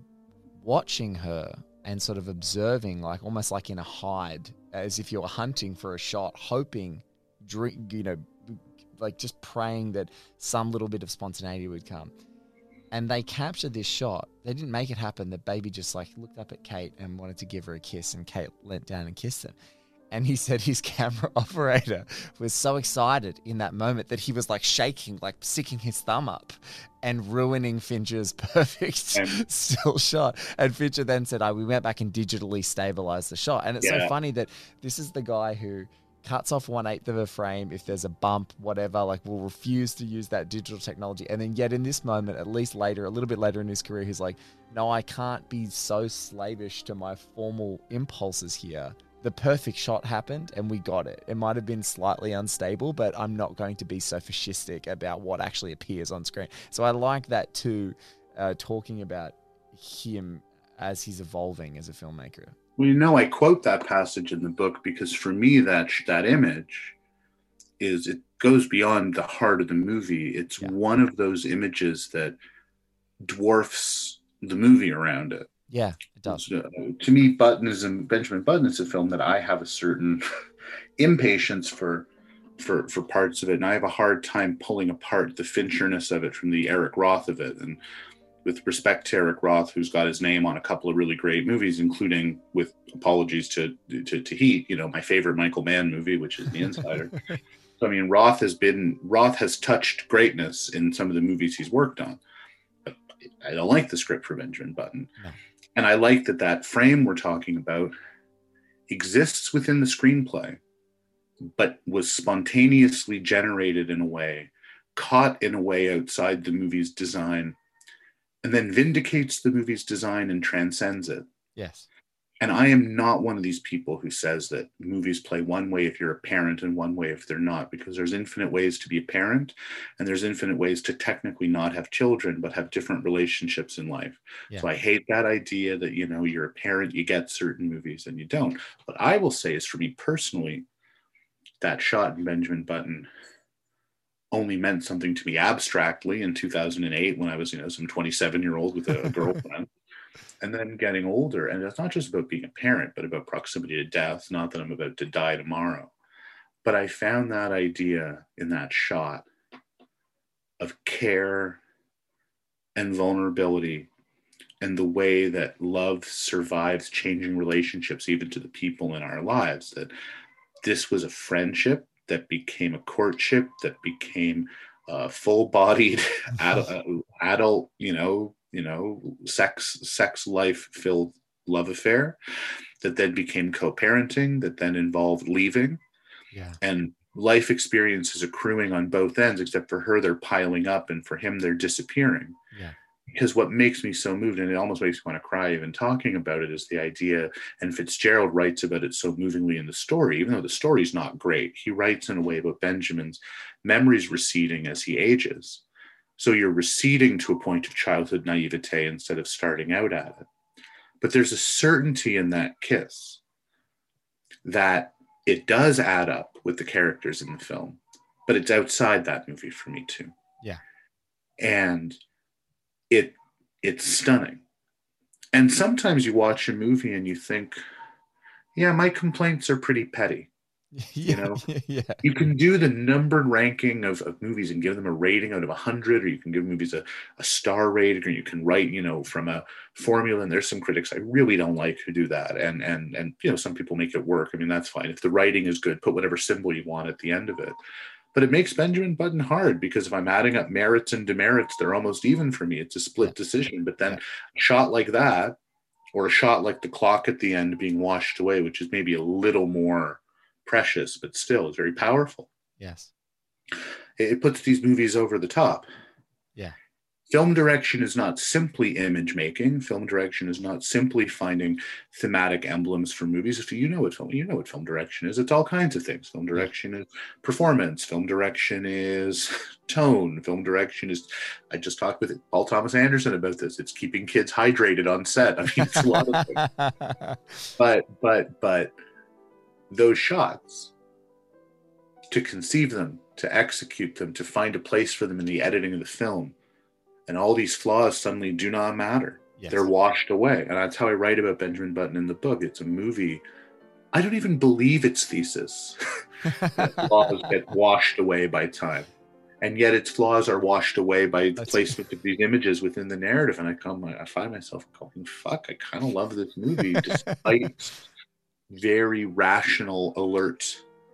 watching her and sort of observing, like almost like in a hide, as if you were hunting for a shot, hoping, drink, you know, like just praying that some little bit of spontaneity would come. And they captured this shot. They didn't make it happen. The baby just like looked up at Cate and wanted to give her a kiss, and Cate leant down and kissed him. And he [LAUGHS] said his camera [LAUGHS] operator was so excited in that moment that he was like shaking, like sticking his thumb up and ruining Fincher's [LAUGHS] perfect still shot. And Fincher then said, oh, we went back and digitally stabilized the shot. And it's so funny that this is the guy who cuts off one eighth of a frame if there's a bump, whatever, like will refuse to use that digital technology. And then yet in this moment, at least later, a little bit later in his career, he's like, no, I can't be so slavish to my formal impulses here. The perfect shot happened and we got it. It might have been slightly unstable, but I'm not going to be so fascistic about what actually appears on screen. So I like that too, uh, talking about him as he's evolving as a filmmaker. Well, you know, I quote that passage in the book because for me, that that image is it goes beyond the heart of the movie. It's Yeah. one of those images that dwarfs the movie around it. Yeah, it does. So, to me, Button is a, Benjamin Button is a film that I have a certain [LAUGHS] impatience for, for for parts of it, and I have a hard time pulling apart the Fincherness of it from the Eric Roth of it. And with respect to Eric Roth, who's got his name on a couple of really great movies, including with apologies to to, to Heat, you know, my favorite Michael Mann movie, which is The Insider. [LAUGHS] so I mean, Roth has been Roth has touched greatness in some of the movies he's worked on. But I don't like the script for Benjamin Button. No. And I like that that frame we're talking about exists within the screenplay, but was spontaneously generated in a way, caught in a way outside the movie's design, and then vindicates the movie's design and transcends it. Yes. And I am not one of these people who says that movies play one way if you're a parent and one way if they're not, because there's infinite ways to be a parent and there's infinite ways to technically not have children, but have different relationships in life. Yeah. So I hate that idea that, you know, you're a parent, you get certain movies and you don't. What I will say is for me personally, that shot in Benjamin Button only meant something to me abstractly in 2008 when I was, you know, some 27 year old with a [LAUGHS] girlfriend and then getting older and it's not just about being a parent but about proximity to death not that i'm about to die tomorrow. But i found that idea in that shot of care and vulnerability and the way that love survives changing relationships even to the people in our lives that this was a friendship that became a courtship that became a full-bodied [LAUGHS] adult, [LAUGHS] uh, adult you know you know sex sex life filled love affair that then became co-parenting that then involved leaving Yeah. and life experiences accruing on both ends except for her they're piling up and for him they're disappearing Yeah. Because what makes me so moved and it almost makes me want to cry even talking about it is the idea and fitzgerald writes about it so movingly in the story even though the story's not great he writes in a way about benjamin's memories receding as he ages So you're receding to a point of childhood naivete instead of starting out at it. But there's a certainty in that kiss that it does add up with the characters in the film, but it's outside that movie for me too. Yeah. And it it's stunning. And sometimes you watch a movie and you think, yeah, my complaints are pretty petty. [LAUGHS] yeah, know, [LAUGHS] yeah, You can do the numbered ranking of, of movies and give them a rating out of 100, or you can give movies a, a star rating, or you can write, you know, from a formula. And there's some critics I really don't like who do that. And, and, and, you know, some people make it work. I mean, that's fine. If the writing is good, put whatever symbol you want at the end of it. But it makes Benjamin Button hard because if I'm adding up merits and demerits, they're almost even for me. It's a split decision. But then shot like that, or a shot like the clock at the end being washed away, which is maybe a little more precious, but still is very powerful. yes, it puts these movies over the top. Yeah. Film direction is not simply image making. Film direction is not simply finding thematic emblems for movies. If you know what film, you know what film direction is. It's all kinds of things. Film direction is performance. Film direction is [LAUGHS] tone. Film direction is. I just talked with Paul Thomas Anderson about this. It's keeping kids hydrated on set. I mean, it's a lot of things [LAUGHS] but but but those shots to conceive them to execute them to find a place for them in the editing of the film and all these flaws suddenly do not matter. Yes. they're washed away. And that's how i write about benjamin button in the book. It's a movie. I don't even believe its thesis. That [LAUGHS] flaws get washed away by time. And yet its flaws are washed away by the placement of these images within the narrative. And i come i find myself going fuck i kind of love this movie [LAUGHS] despite very rational alert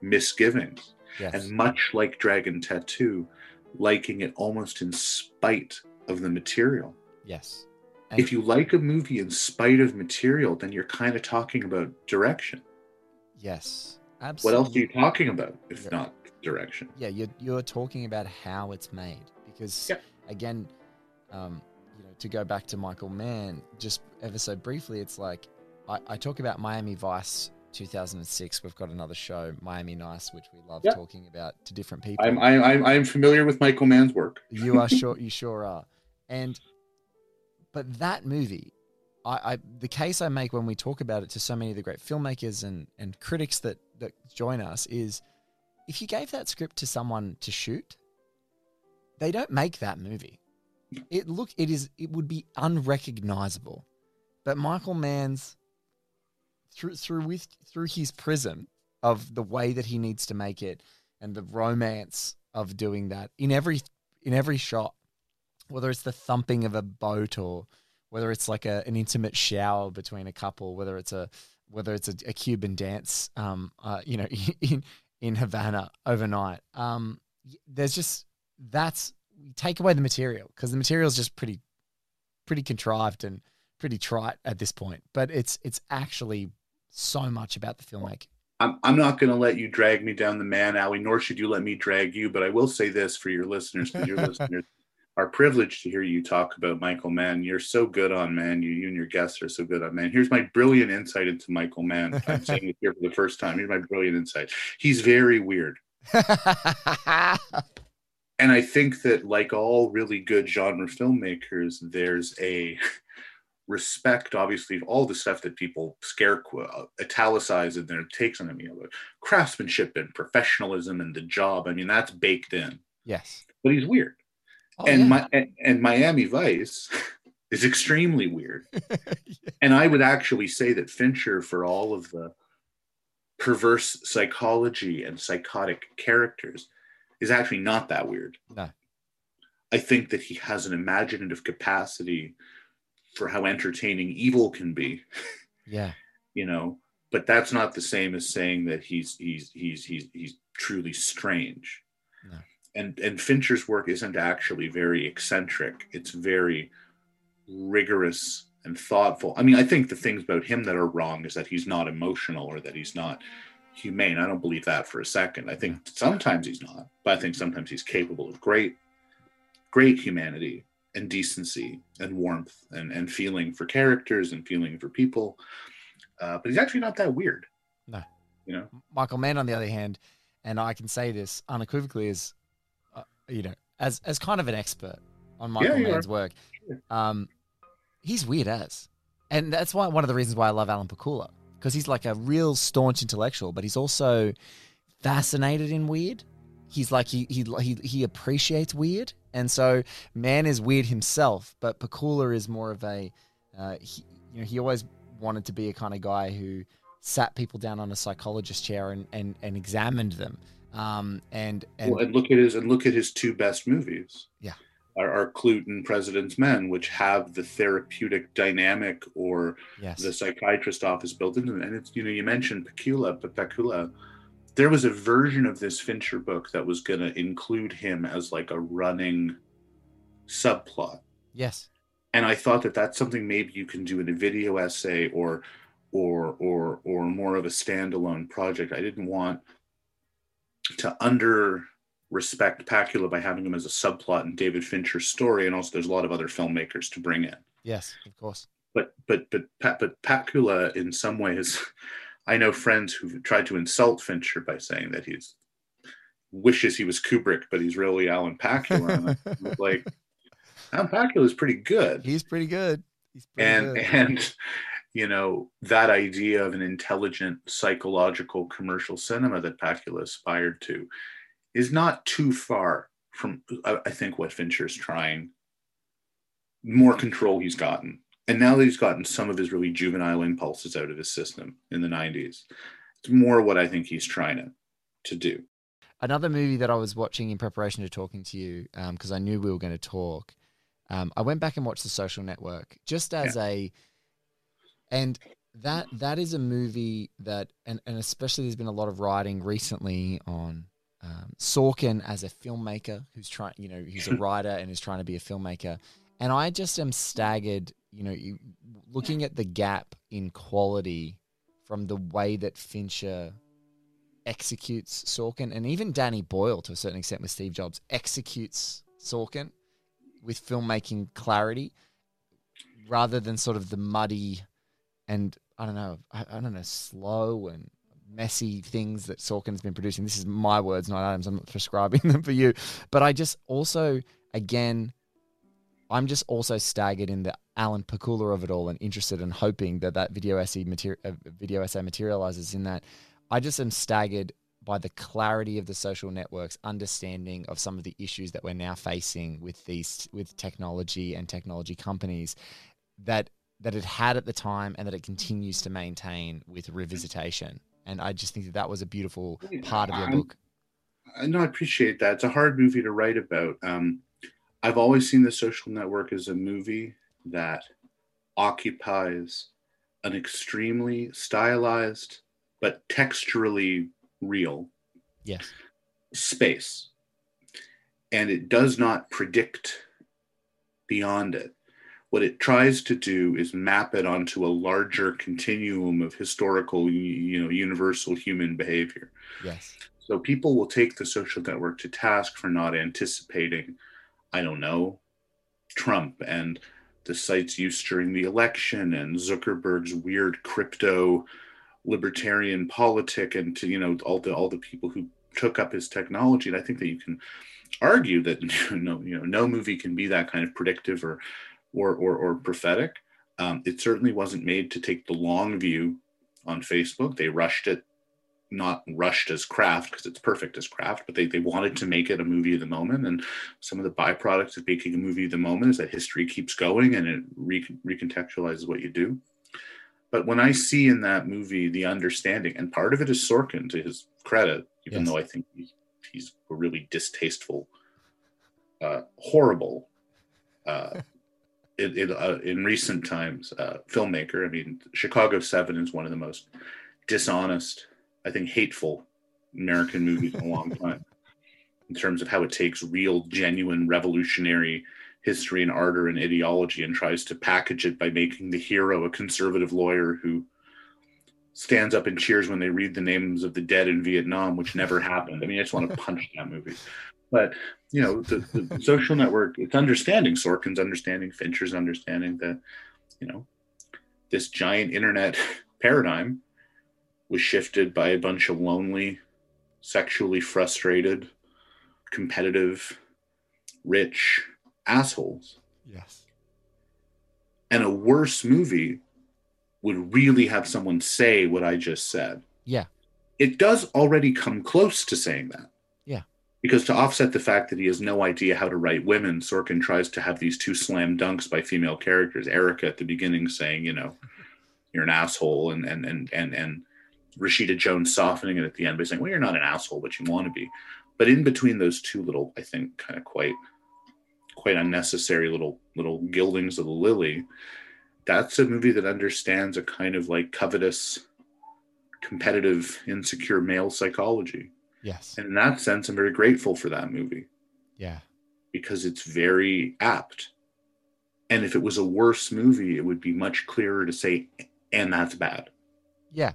misgivings. Yes. and much like dragon tattoo liking it almost in spite of the material yes. And- if you like a movie in spite of material then you're kind of talking about direction yes, Absolutely. what else are you talking about if Yeah. not direction yeah you're, you're talking about how it's made because Yep. again um, you know to go back to michael mann just ever so briefly it's like I, I talk about miami vice 2006 we've got another show miami nice which we love Yep. talking about to different people I'm, I'm i'm i'm familiar with michael mann's work you are sure you sure are and but that movie I, I the case i make when we talk about it to so many of the great filmmakers and and critics that that join us is if you gave that script to someone to shoot they don't make that movie. It look it is it would be unrecognizable. But michael mann's through through with through his prism of the way that he needs to make it and the romance of doing that in every in every shot whether it's the thumping of a boat or whether it's like a, an intimate shower between a couple whether it's a whether it's a, a cuban dance um uh, you know [LAUGHS] in in havana overnight. Um there's just that's take away the material because the material is just pretty pretty contrived and pretty trite at this point. But it's it's actually so much about the filmmaking. I'm, I'm not going to let you drag me down the Mann alley, nor should you let me drag you. But I will say this for your listeners, because your [LAUGHS] listeners are privileged to hear you talk about Michael Mann. You're so good on Mann. You, you and your guests are so good on Mann. Here's my brilliant insight into Michael Mann. I'm [LAUGHS] saying it here for the first time. Here's my brilliant insight. He's very weird. [LAUGHS] And I think that, like all really good genre filmmakers, there's a respect, obviously, of all the stuff that people scare uh, italicize in their takes on him, you know, craftsmanship and professionalism and the job. I mean, that's baked in. yes But he's weird. Oh, and yeah. my and, and Miami Vice [LAUGHS] is extremely weird. [LAUGHS] And I would actually say that Fincher, for all of the perverse psychology and psychotic characters, is actually not that weird. No. I think that he has an imaginative capacity for how entertaining evil can be, [LAUGHS] yeah you know. But that's not the same as saying that he's he's he's he's he's truly strange. No. And and Fincher's work isn't actually very eccentric. It's very rigorous and thoughtful. I mean, I think the things about him that are wrong is that he's not emotional or that he's not humane. I don't believe that for a second. I think sometimes he's not, but I think sometimes he's capable of great, great humanity and decency and warmth and, and feeling for characters and feeling for people. Uh, but he's actually not that weird. No. You know? Michael Mann, on the other hand, and I can say this unequivocally, is you know, as as kind of an expert on Michael Yeah, Mann's work. Um, he's weird as, and that's why one of the reasons why I love Alan Pakula because he's like a real staunch intellectual, but he's also fascinated in weird. He's like he he he he appreciates weird, and so Mann is weird himself, but Pakula is more of a uh, he, you know he always wanted to be a kind of guy who sat people down on a psychologist chair and and, and examined them. Um, and and, well, and look at his and look at his two best movies. Yeah. Are, are Klute and President's Men, which have the therapeutic dynamic or yes, the psychiatrist office built into them. And it's you know you mentioned Pakula, but Pakula, there was a version of this Fincher book that was going to include him as like a running subplot. yes, And I thought that that's something maybe you can do in a video essay or or or or more of a standalone project. I didn't want to under respect Pakula by having him as a subplot in David Fincher's story, and also there's a lot of other filmmakers to bring in yes, of course. but but but Pat, but Pakula in some ways, I know friends who've tried to insult Fincher by saying that he's wishes he was Kubrick, but he's really Alan Pakula. And [LAUGHS] like Alan Pakula is pretty good, He's pretty good. He's pretty and good. and you know that idea of an intelligent psychological commercial cinema that Pakula aspired to is not too far from I, think what Fincher's trying. More control he's gotten and now that he's gotten some of his really juvenile impulses out of his system in the 90s it's more what i think he's trying to, to do Another movie that I was watching in preparation to talking to you, because I knew we were going to talk. Um, I went back and watched The Social Network just as a, and that that is a movie that, and and especially there's been a lot of writing recently on um, Sorkin as a filmmaker who's trying, you know, he's a [LAUGHS] writer and is trying to be a filmmaker, and I just am staggered, you know, you, looking at the gap in quality from the way that Fincher executes Sorkin, and even Danny Boyle to a certain extent with Steve Jobs executes Sorkin with filmmaking clarity rather than sort of the muddy and I don't know, I, I don't know, slow and messy things that Sorkin's been producing. This is my words, not Adam's. I'm not prescribing [LAUGHS] them for you, but I just also, again, I'm just also staggered in the Alan Pakula of it all, and interested and hoping that that video essay material, uh, video essay materializes in that. I just am staggered by the clarity of the social networks, understanding of some of the issues that we're now facing with these with technology and technology companies that that it had at the time and that it continues to maintain with revisitation. And I just think that that was a beautiful part of your book. i know i appreciate that it's a hard movie to write about um, i've always seen the social network as a movie that occupies an extremely stylized but texturally real Yes. space and it does not predict beyond it what it tries to do is map it onto a larger continuum of historical you know universal human behavior Yes. so people will take the social network to task for not anticipating i don't know trump and the site's use during the election and zuckerberg's weird crypto libertarian politic and to you know all the all the people who took up his technology and i think that you can argue that [LAUGHS] no you know no movie can be that kind of predictive or or or, or prophetic um, it certainly wasn't made to take the long view on facebook. They rushed it not rushed as craft because it's perfect as craft but they, they wanted to make it a movie of the moment. And some of the byproducts of making a movie of the moment is that history keeps going and it re- recontextualizes what you do. But when I see in that movie the understanding, and part of it is Sorkin to his credit, even Yes. though I think he, he's a really distasteful, uh, horrible, uh, in, in, uh, in recent times, uh, filmmaker. I mean, Chicago Seven is one of the most dishonest, I think, hateful American movies in a long [LAUGHS] time, in terms of how it takes real, genuine, revolutionary history and art and ideology and tries to package it by making the hero a conservative lawyer who stands up and cheers when they read the names of the dead in Vietnam, which never happened. I mean, I just want to punch that movie. But you know, the, the [LAUGHS] social network, it's understanding Sorkin's understanding, Fincher's understanding that, you know, this giant internet [LAUGHS] paradigm was shifted by a bunch of lonely, sexually frustrated, competitive, rich, assholes. Yes. And a worse movie would really have someone say what I just said. Yeah. It does already come close to saying that. Because to offset the fact that he has no idea how to write women, Sorkin tries to have these two slam dunks by female characters. Erica at the beginning saying, you know, you're an asshole, and and and and and Rashida Jones softening it at the end by saying, well, you're not an asshole, but you want to be. But in between those two little, I think, kind of quite quite unnecessary little little gildings of the lily, that's a movie that understands a kind of like covetous, competitive, insecure male psychology. Yes. And in that sense, I'm very grateful for that movie Yeah. because it's very apt. And if it was a worse movie, it would be much clearer to say, and that's bad. Yeah.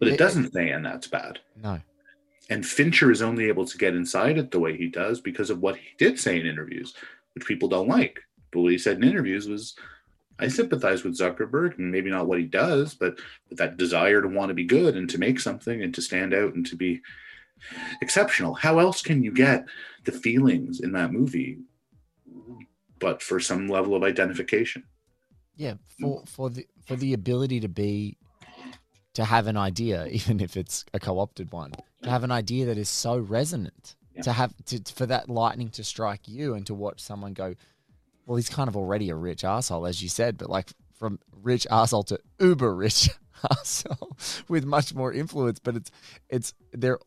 But it It- doesn't say, and that's bad. No. And Fincher is only able to get inside it the way he does because of what he did say in interviews, which people don't like. But what he said in interviews was, I sympathize with Zuckerberg, and maybe not what he does, but, but that desire to want to be good and to make something and to stand out and to be exceptional. How else can you get the feelings in that movie but for some level of identification? Yeah. For for the for the ability to be to have an idea, [LAUGHS] even if it's a co-opted one, to have an idea that is so resonant, Yeah. to have to for that lightning to strike you and to watch someone go, well, he's kind of already a rich asshole, as you said, but like from rich asshole to uber rich [LAUGHS] asshole with much more influence. But it's it's they're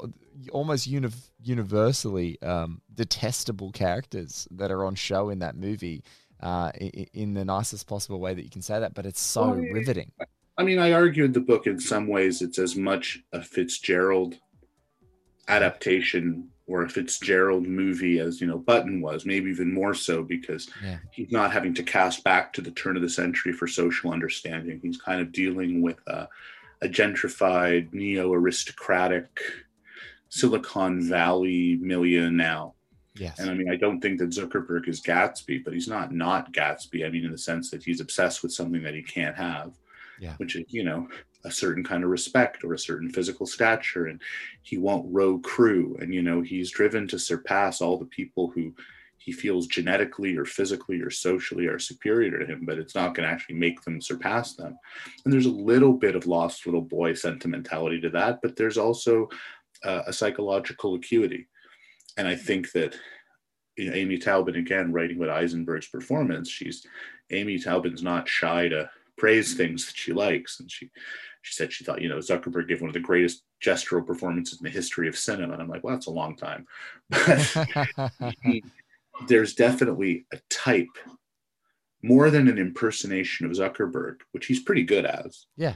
almost uni- universally um, detestable characters that are on show in that movie. Uh, i- in the nicest possible way that you can say that, but it's so Well, riveting. I mean, I argued the book in some ways it's as much a Fitzgerald adaptation or a Fitzgerald movie as, you know, Button was, maybe even more so because Yeah. he's not having to cast back to the turn of the century for social understanding. He's kind of dealing with a, a gentrified, neo aristocratic Silicon Valley milieu now. Yes. And I mean, I don't think that Zuckerberg is Gatsby, but he's not not Gatsby. I mean, in the sense that he's obsessed with something that he can't have, Yeah. which is, you know, a certain kind of respect or a certain physical stature. And he won't row crew. And, you know, he's driven to surpass all the people who he feels genetically or physically or socially are superior to him, but it's not going to actually make them surpass them. And there's a little bit of lost little boy sentimentality to that, but there's also uh, a psychological acuity. And I think that you know, Amy Taubin, again, writing about Eisenberg's performance, she's Amy Taubin's not shy to praise things that she likes. And she she said she thought, you know, Zuckerberg gave one of the greatest gestural performances in the history of cinema. And I'm like, well, that's a long time. [LAUGHS] But [LAUGHS] there's definitely a type more than an impersonation of Zuckerberg, which he's pretty good as. Yeah.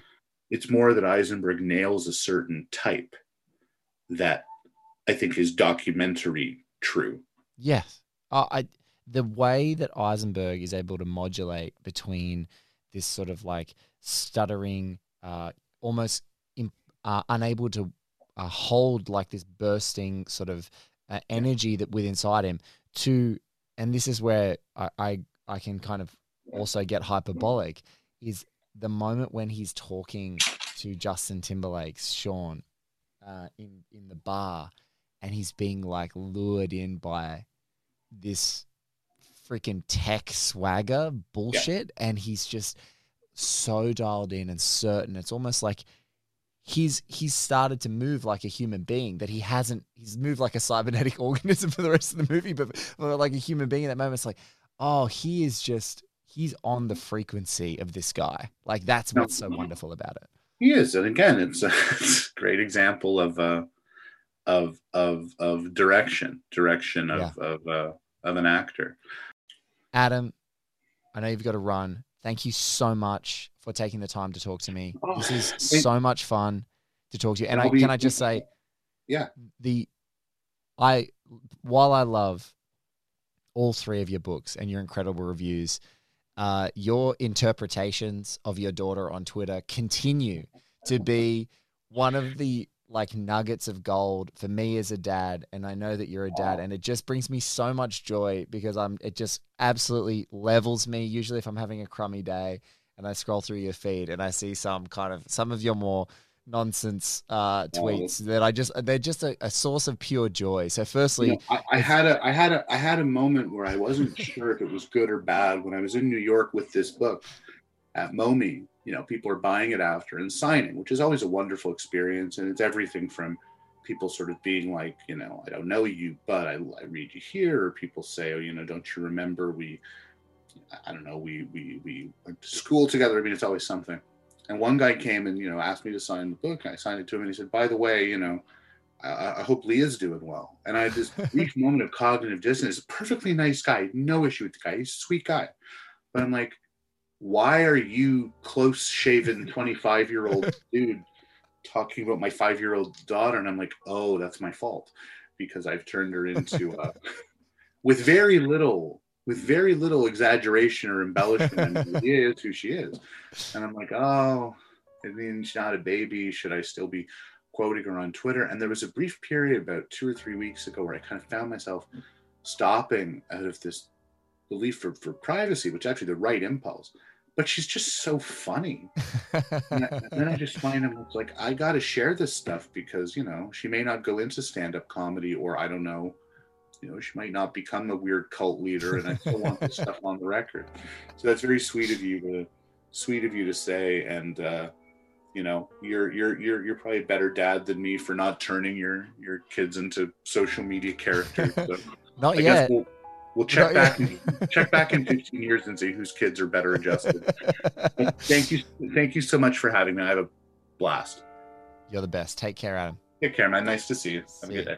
It's more that Eisenberg nails a certain type that I think is documentary true. Yes. Uh, I the way that Eisenberg is able to modulate between this sort of like stuttering, uh, almost im- uh, unable to uh, hold like this bursting sort of uh, energy that within inside him to, and this is where I, I I can kind of also get hyperbolic is the moment when he's talking to Justin Timberlake's Sean uh, in in the bar and he's being like lured in by this freaking tech swagger bullshit and he's just so dialed in and certain. It's almost like he's he's started to move like a human being that he hasn't he's moved like a cybernetic [LAUGHS] organism for the rest of the movie but, but like a human being in that moment it's like oh he is just he's on the frequency of this guy. Like that's what's so wonderful about it He is, and again, it's a, [LAUGHS] it's a great example of uh, of of of direction, direction of of uh, of an actor. Adam, I know you've got to run. Thank you so much for taking the time to talk to me. Oh, this is thank- so much fun to talk to you. And I, can I just say, Yeah. the I while I love all three of your books and your incredible reviews, uh, your interpretations of your daughter on Twitter continue to be one of the like nuggets of gold for me as a dad and I know that you're a dad and it just brings me so much joy because I'm it just absolutely levels me usually if I'm having a crummy day and I scroll through your feed and I see some kind of some of your more nonsense uh, tweets that I just they're just a, a source of pure joy. So firstly, You know, I, I had a I had a I had a moment where I wasn't [LAUGHS] sure if it was good or bad when I was in New York with this book at MoMI. You know, people are buying it after and signing, which is always a wonderful experience, and it's everything from people sort of being like, you know, I don't know you, but I, I read you here, or people say, oh, you know, don't you remember we, I don't know, we we we went to school together. I mean, it's always something. And one guy came and you know asked me to sign the book. I signed it to him, and he said, by the way, you know. I, I hope Leah's doing well. And I had this [LAUGHS] brief moment of cognitive dissonance. Perfectly nice guy, no issue with the guy. He's a sweet guy. But I'm like, why are you close shaven [LAUGHS] 25 year old dude talking about my five year old daughter? And I'm like, oh, that's my fault because I've turned her into, uh, [LAUGHS] with very little, with very little exaggeration or embellishment. Leah is who she is. And I'm like, oh, I mean, she's not a baby. Should I still be quoting her on Twitter? And there was a brief period about two or three weeks ago where I kind of found myself stopping out of this belief for, for privacy, which actually the right impulse. But she's just so funny. and, I, and then I just find I'm like, I got to share this stuff because, you know, she may not go into stand up comedy or I don't know, you know, she might not become a weird cult leader. And I still want this stuff on the record. So that's very sweet of you to, sweet of you to say. And, uh, you know you're you're you're you're probably a better dad than me for not turning your your kids into social media characters. So [LAUGHS] not I yet. guess we'll, we'll check Not back in, check back in 15 years and see whose kids are better adjusted. Thank you thank you so much for having me. I have a blast. You're the best. Take care, Adam. Take care, man. Nice to see you. Have a good day.